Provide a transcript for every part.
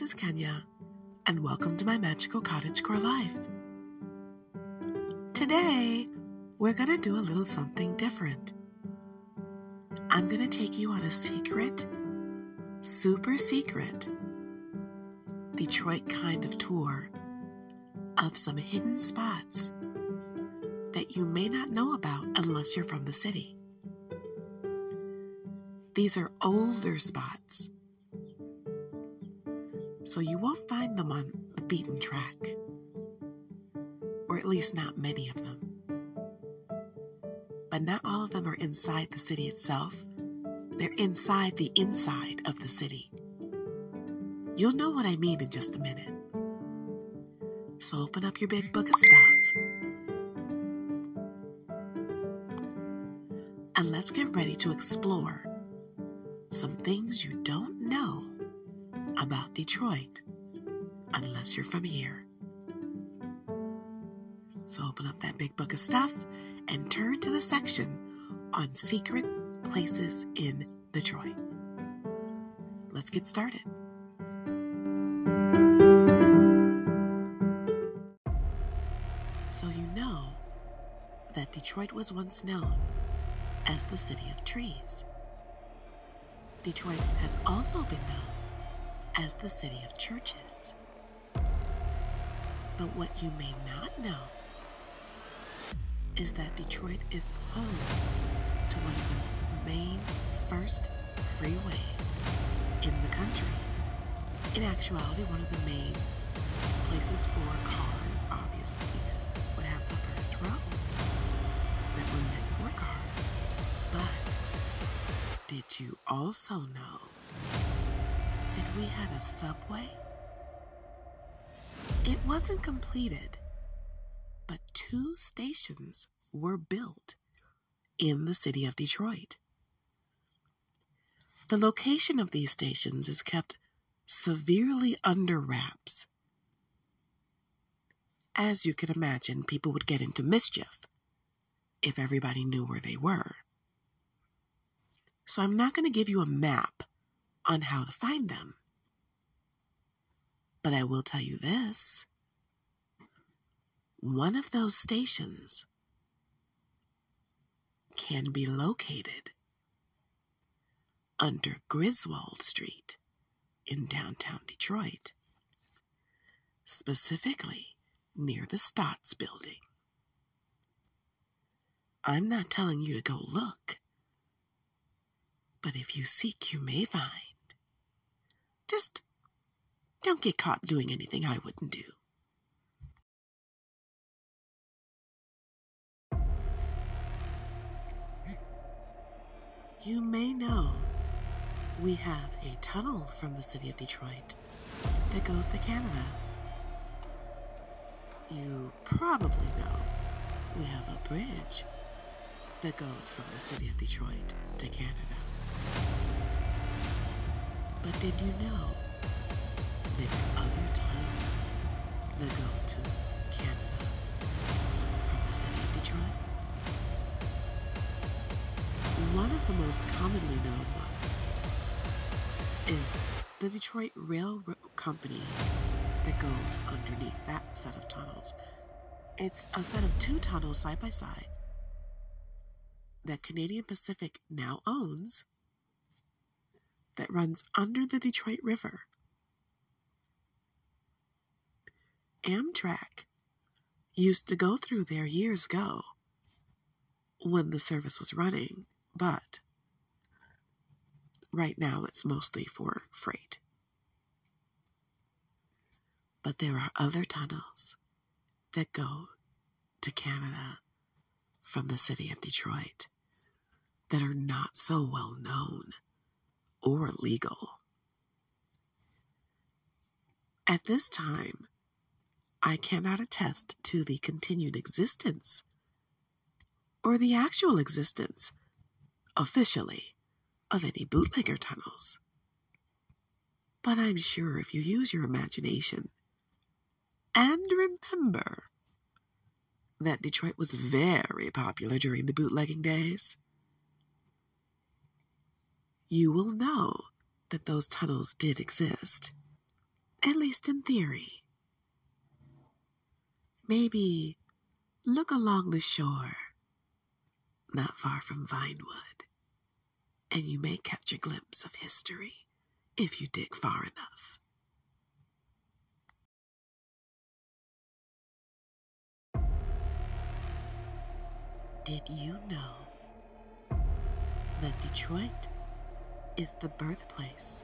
this is Kenya, and welcome to my magical cottagecore life. Today, we're to do a little something different. I'm to take you on a secret, super secret, Detroit kind of tour of some hidden spots that you may not know about unless you're from the city. These are older spots, so you won't find them on the beaten track, or at least not many of them. But not all of them are inside the city itself, they're inside the inside of the city. You'll know what I mean in just a minute. So open up your big book of stuff. And let's get ready to explore some things you don't know about Detroit unless you're from here. So open up that big book of stuff and turn to the section on secret places in Detroit. Let's get started. So, you know that Detroit was once known as the City of Trees. Detroit has also been known as the City of Churches. But what you may not know is that Detroit is home to one of the main first freeways in the country. In actuality, one of the main places for cars, obviously, would have the first roads that were meant for cars. But did you also know we had a subway? It wasn't completed, but two stations were built in the city of Detroit. The location of these stations is kept severely under wraps. As you can imagine, people would get into mischief if everybody knew where they were. So I'm not going to give you a map on how to find them. But I will tell you this one of those stations can be located under Griswold Street in downtown Detroit, specifically near the Stotts building. I'm not telling you to go look, but if you seek, you may find. Just don't get caught doing anything I wouldn't do. You may know we have a tunnel from the city of Detroit that goes to Canada. You probably know we have a bridge that goes from the city of Detroit to Canada. But did you know are other tunnels that go to Canada from the city of Detroit? One of the most commonly known ones is the Detroit Railroad Company that goes underneath that set of tunnels. It's a set of two tunnels side by side that Canadian Pacific now owns that runs under the Detroit River. Amtrak used to go through there years ago when the service was running, but right now it's mostly for freight. But there are other tunnels that go to Canada from the city of Detroit that are not so well known or legal. At this time, I cannot attest to the continued existence or the actual existence, officially, of any bootlegger tunnels. But I'm sure if you use your imagination and remember that Detroit was very popular during the bootlegging days, you will know that those tunnels did exist. at least in theory. Maybe look along the shore, not far from Vinewood, and you may catch a glimpse of history if you dig far enough. Did you know that Detroit is the birthplace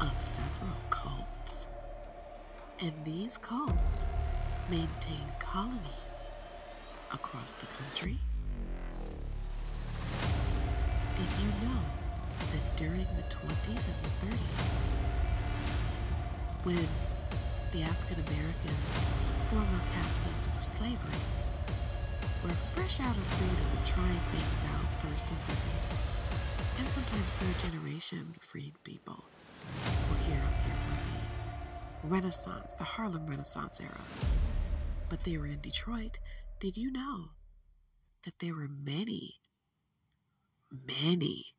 of several cults? And these cults maintain colonies across the country? Did you know that during the 20s and the 30s, when the African American former captives of slavery were fresh out of freedom and trying things out first and second, and sometimes third generation freed people were here up here for the Renaissance, the Harlem Renaissance era. But they were in Detroit. Did you know that there were many, many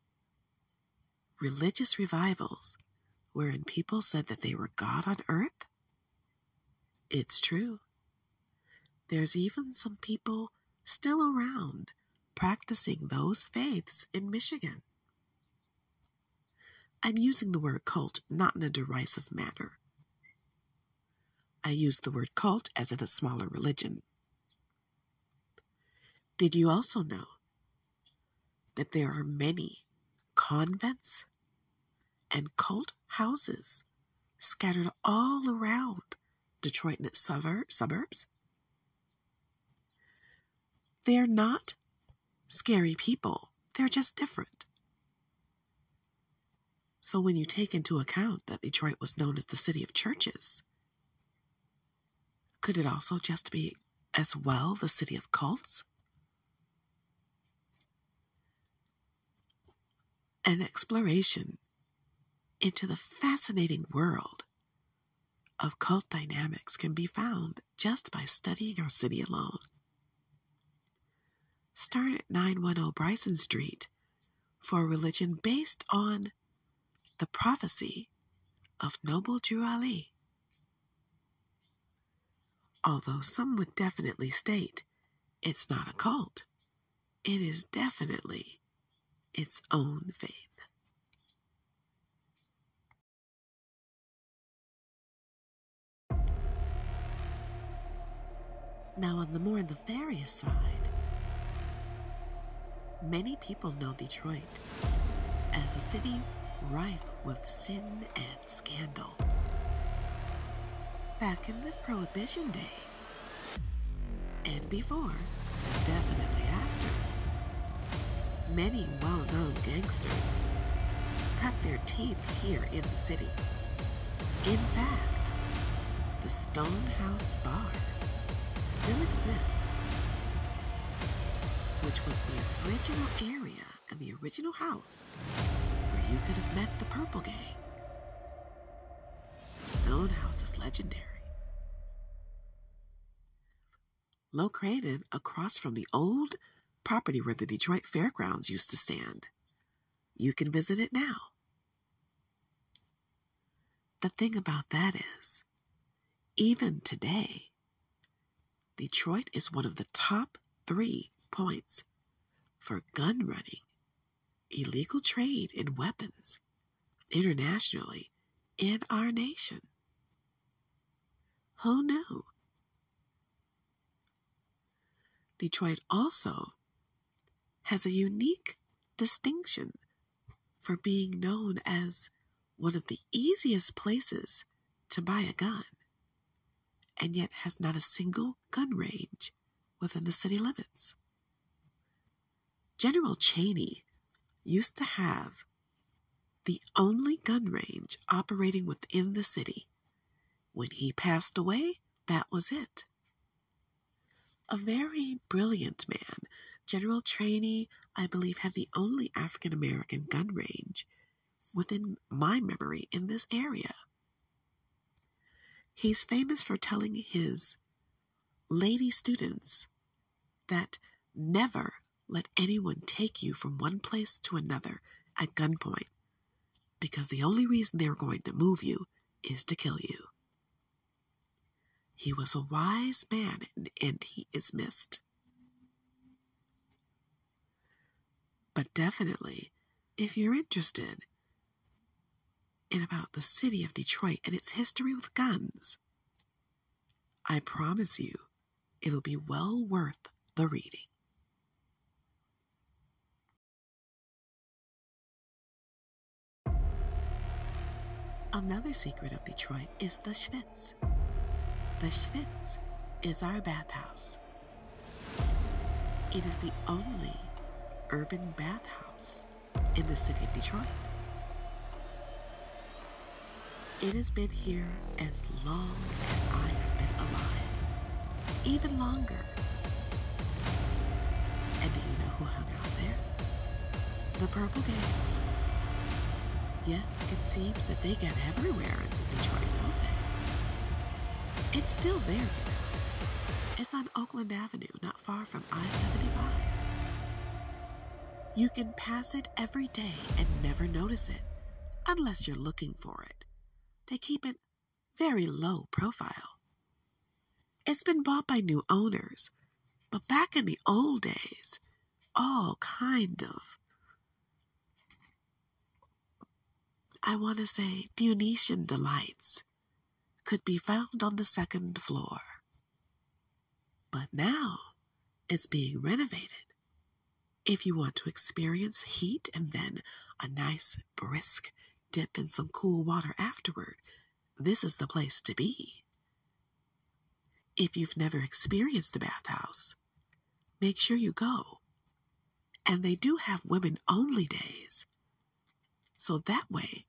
religious revivals wherein people said that they were God on earth? It's true. There's even some people still around practicing those faiths in Michigan. I'm using the word cult not in a derisive manner. I use the word cult as in a smaller religion. Did you also know that there are many convents and cult houses scattered all around Detroit and its suburbs? They're not scary people, they're just different. So, when you take into account that Detroit was known as the city of churches, could it also just be as well the city of cults? An exploration into the fascinating world of cult dynamics can be found just by studying our city alone start at 910 Bryson Street for a religion based on the prophecy of Noble Drew Ali. Although some would definitely state it's not a cult, it is definitely its own faith. Now, on the more nefarious side, Many people know Detroit as a city rife with sin and scandal. Back in the Prohibition days, and before, and definitely after, many well known gangsters cut their teeth here in the city. In fact, the Stonehouse Bar still exists which was the original area and the original house where you could have met the Purple Gang. Stone House is legendary. Located across from the old property where the Detroit Fairgrounds used to stand, you can visit it now. The thing about that is, even today, Detroit is one of the top three points for gun running, illegal trade in weapons internationally in our nation. Who knew? Detroit also has a unique distinction for being known as one of the easiest places to buy a gun, and yet has not a single gun range within the city limits. General Cheney used to have the only gun range operating within the city. When he passed away, that was it. A very brilliant man, General Cheney, I believe, had the only African American gun range within my memory in this area. He's famous for telling his lady students that never let anyone take you from one place to another at gunpoint because the only reason they're going to move you is to kill you. He was a wise man, and he is missed. But definitely, if you're interested in about the city of Detroit and its history with guns, I promise you it'll be well worth the reading. Another secret of Detroit is the Schvitz. The Schvitz is our bathhouse. It is the only urban bathhouse in the city of Detroit. It has been here as long as I have been alive, even longer. And do you know who hung out there? The Purple Gang. Yes, it seems that they get everywhere in Detroit, don't they? It's still there, you know. It's on Oakland Avenue, not far from I 75. You can pass it every day and never notice it, unless you're looking for it. They keep it very low profile. It's been bought by new owners, but back in the old days, all kind of, I want to say, Dionysian delights could be found on the second floor. But now it's being renovated if you want to experience heat and then a nice brisk dip in some cool water afterward, this is the place to be. If you've never experienced a bathhouse, make sure you go. And they do have women only days. So that way,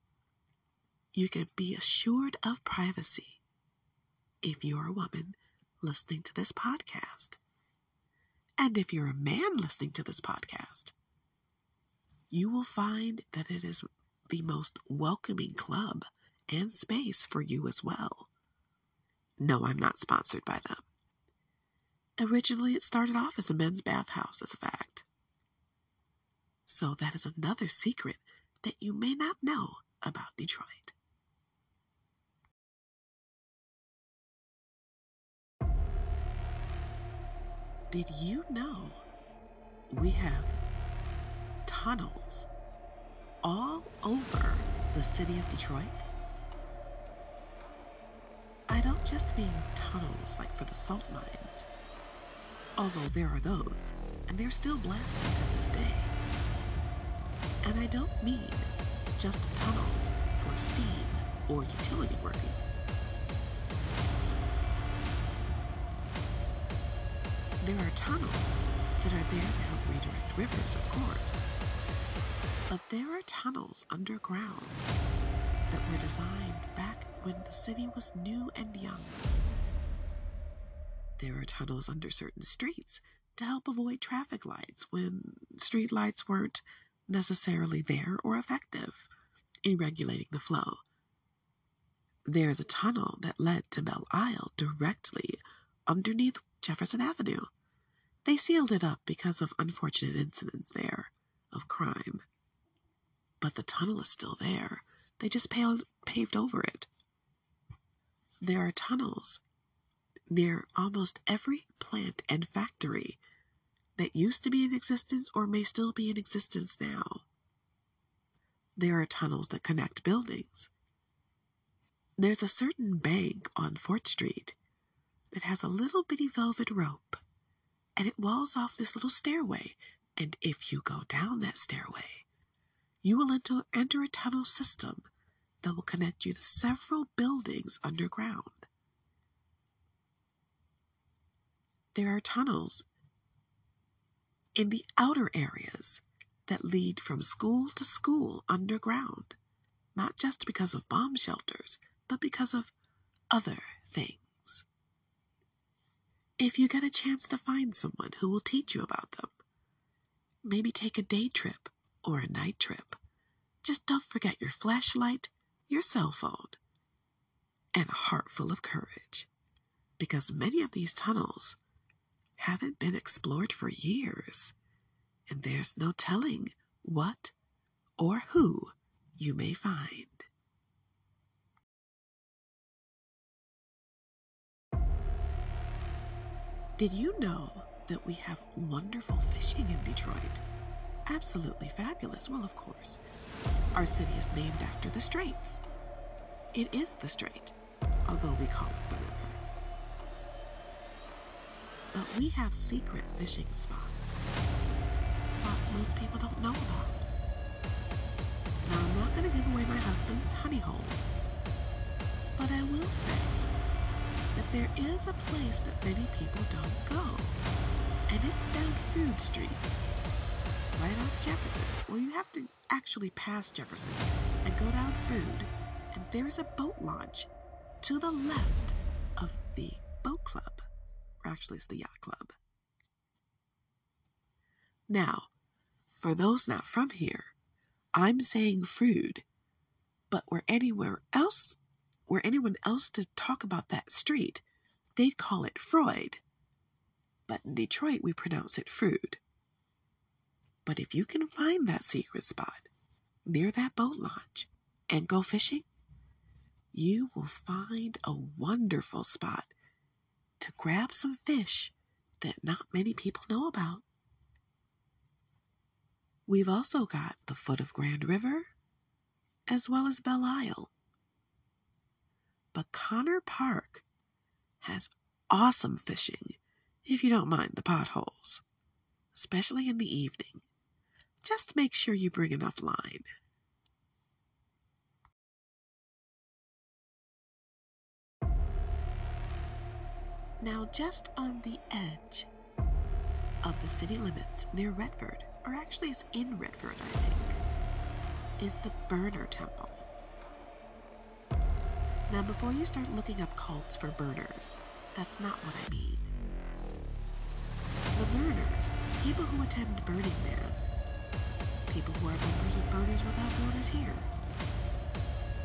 you can be assured of privacy if you're a woman listening to this podcast. And if you're a man listening to this podcast, you will find that it is the most welcoming club and space for you as well. No, I'm not sponsored by them. Originally, it started off as a men's bathhouse, as a fact. So, that is another secret that you may not know about Detroit. Did you know we have tunnels all over the city of Detroit? I don't just mean tunnels like for the salt mines, although there are those, and they're still blasted to this day. And I don't mean just tunnels for steam or utility working. There are tunnels that are there to help redirect rivers, of course. But there are tunnels underground that were designed back when the city was new and young. There are tunnels under certain streets to help avoid traffic lights when street lights weren't necessarily there or effective in regulating the flow. There's a tunnel that led to Belle Isle directly underneath Jefferson Avenue. They sealed it up because of unfortunate incidents there of crime. But the tunnel is still there. They just paved over it. There are tunnels near almost every plant and factory that used to be in existence or may still be in existence now. There are tunnels that connect buildings. There's a certain bank on Fort Street that has a little bitty velvet rope and it walls off this little stairway. And if you go down that stairway, you will enter, enter a tunnel system that will connect you to several buildings underground. There are tunnels in the outer areas that lead from school to school underground, not just because of bomb shelters, but because of other things. If you get a chance to find someone who will teach you about them, maybe take a day trip or a night trip. Just don't forget your flashlight, your cell phone, and a heart full of courage. Because many of these tunnels haven't been explored for years, and there's no telling what or who you may find. Did you know that we have wonderful fishing in Detroit? Absolutely fabulous. Well, of course. Our city is named after the Straits. It is the Strait, although we call it the river. But we have secret fishing spots. Spots most people don't know about. Now, I'm not going to give away my husband's honey holes, but I will say that there is a place that many people don't go, and it's down Food Street, right off Jefferson. Well, you have to actually pass Jefferson and go down Food, and there is a boat launch to the left of the boat club. Or actually, it's the yacht club. Now, for those not from here, I'm saying food, but were anywhere else, were anyone else to talk about that street, they'd call it Freud. But in Detroit, we pronounce it Froude. But if you can find that secret spot near that boat launch and go fishing, you will find a wonderful spot to grab some fish that not many people know about. We've also got the foot of Grand River as well as Belle Isle. But Connor Park has awesome fishing if you don't mind the potholes, especially in the evening. Just make sure you bring enough line. Now, just on the edge of the city limits near Redford, or actually it's in Redford, I think, is the Burner Temple. Now, before you start looking up cults for burners, that's not what I mean. The burners, people who attend Burning Man, people who are members of Burners Without Borders here,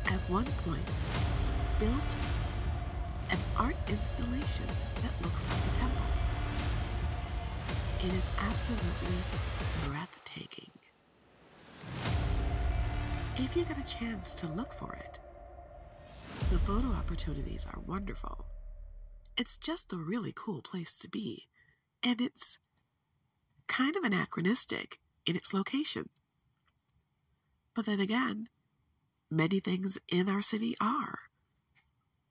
at one point built an art installation that looks like a temple. It is absolutely breathtaking. If you get a chance to look for it, the photo opportunities are wonderful. It's just a really cool place to be, and it's kind of anachronistic in its location. But then again, many things in our city are.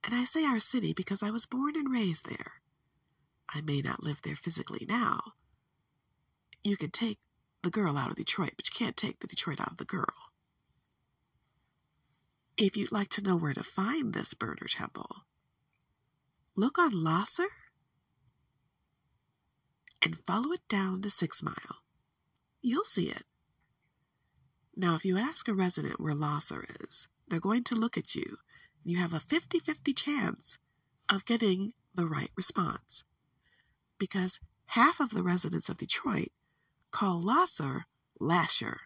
And I say our city because I was born and raised there. I may not live there physically now. You can take the girl out of Detroit, but you can't take the Detroit out of the girl. If you'd like to know where to find this burner temple, look on Lahser and follow it down to Six Mile. You'll see it. Now, if you ask a resident where Lahser is, they're going to look at you and you have a 50 50 chance of getting the right response. Because half of the residents of Detroit call Lahser Lasher.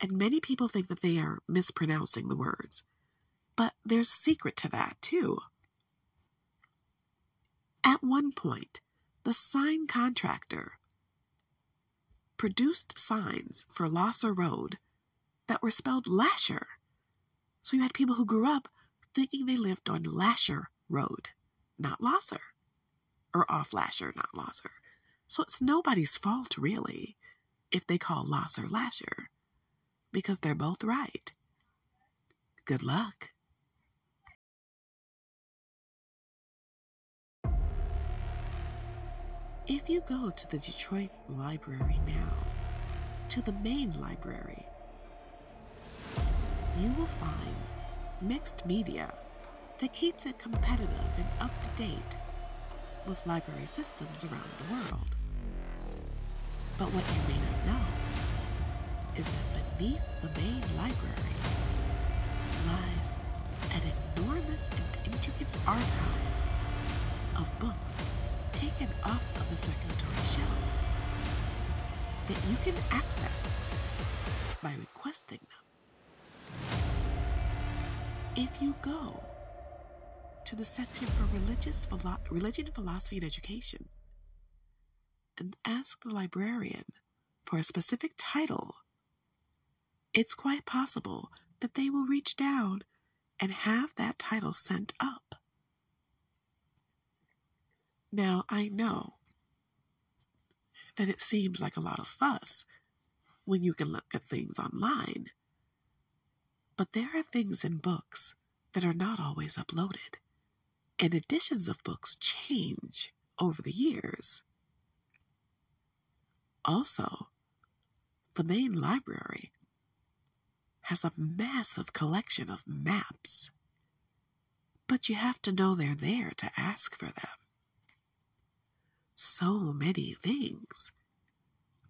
And many people think that they are mispronouncing the words. But there's a secret to that, too. At one point, the sign contractor produced signs for Lahser Road that were spelled Lasher. So you had people who grew up thinking they lived on Lasher Road, not Lahser. Or off Lasher, not Lahser. So it's nobody's fault, really, if they call Lahser Lasher, because they're both right. Good luck. If you go to the Detroit Library now, to the main library, you will find mixed media that keeps it competitive and up to date with library systems around the world. But what you may not know is that beneath the main library lies an enormous and intricate archive of books taken off of the circulatory shelves that you can access by requesting them. If you go to the section for religious philo- religion, philosophy, and education and ask the librarian for a specific title, it's quite possible that they will reach down and have that title sent up. Now, I know that it seems like a lot of fuss when you can look at things online, but there are things in books that are not always uploaded, and editions of books change over the years. Also, the main library has a massive collection of maps, but you have to know they're there to ask for them. So many things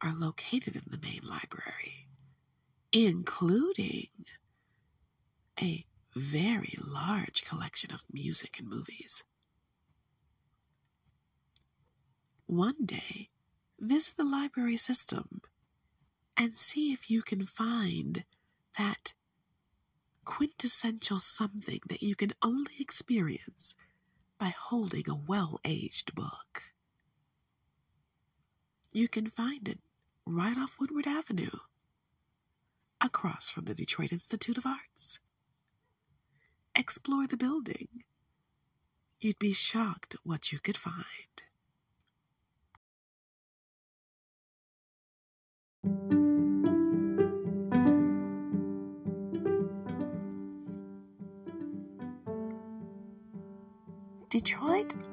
are located in the main library, including a very large collection of music and movies. One day, visit the library system and see if you can find that quintessential something that you can only experience by holding a well aged book. You can find it right off Woodward Avenue, across from the Detroit Institute of Arts. Explore the building. You'd be shocked what you could find. Detroit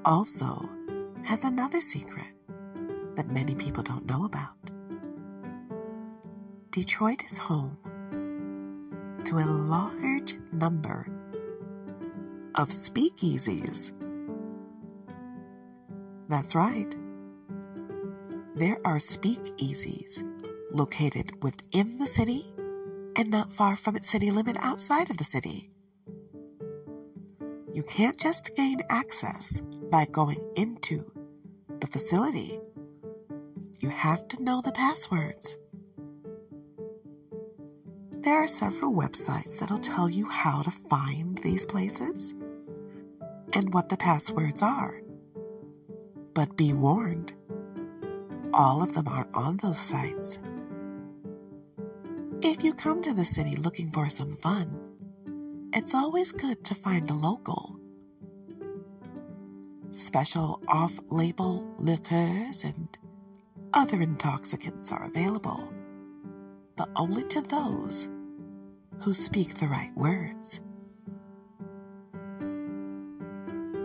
also has another secret that many people don't know about. Detroit is home to a large number of speakeasies. That's right. There are speakeasies located within the city and not far from its city limit outside of the city. You can't just gain access by going into the facility. You have to know the passwords. There are several websites that'll tell you how to find these places and what the passwords are. But be warned, all of them aren't on those sites. If you come to the city looking for some fun, it's always good to find a local. Special off label liqueurs and other intoxicants are available, but only to those who speak the right words.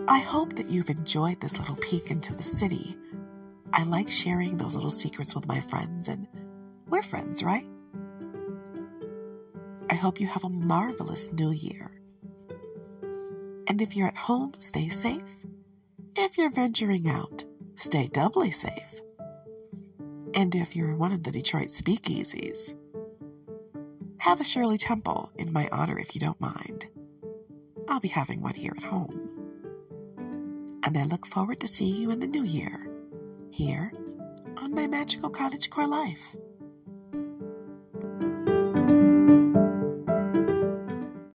I hope that you've enjoyed this little peek into the city. I like sharing those little secrets with my friends, and we're friends, right? I hope you have a marvelous new year. And if you're at home, stay safe. If you're venturing out, stay doubly safe. And if you're in one of the Detroit speakeasies, have a Shirley Temple in my honor if you don't mind. I'll be having one here at home. And I look forward to seeing you in the new year, here on my Magical Cottage Core Life.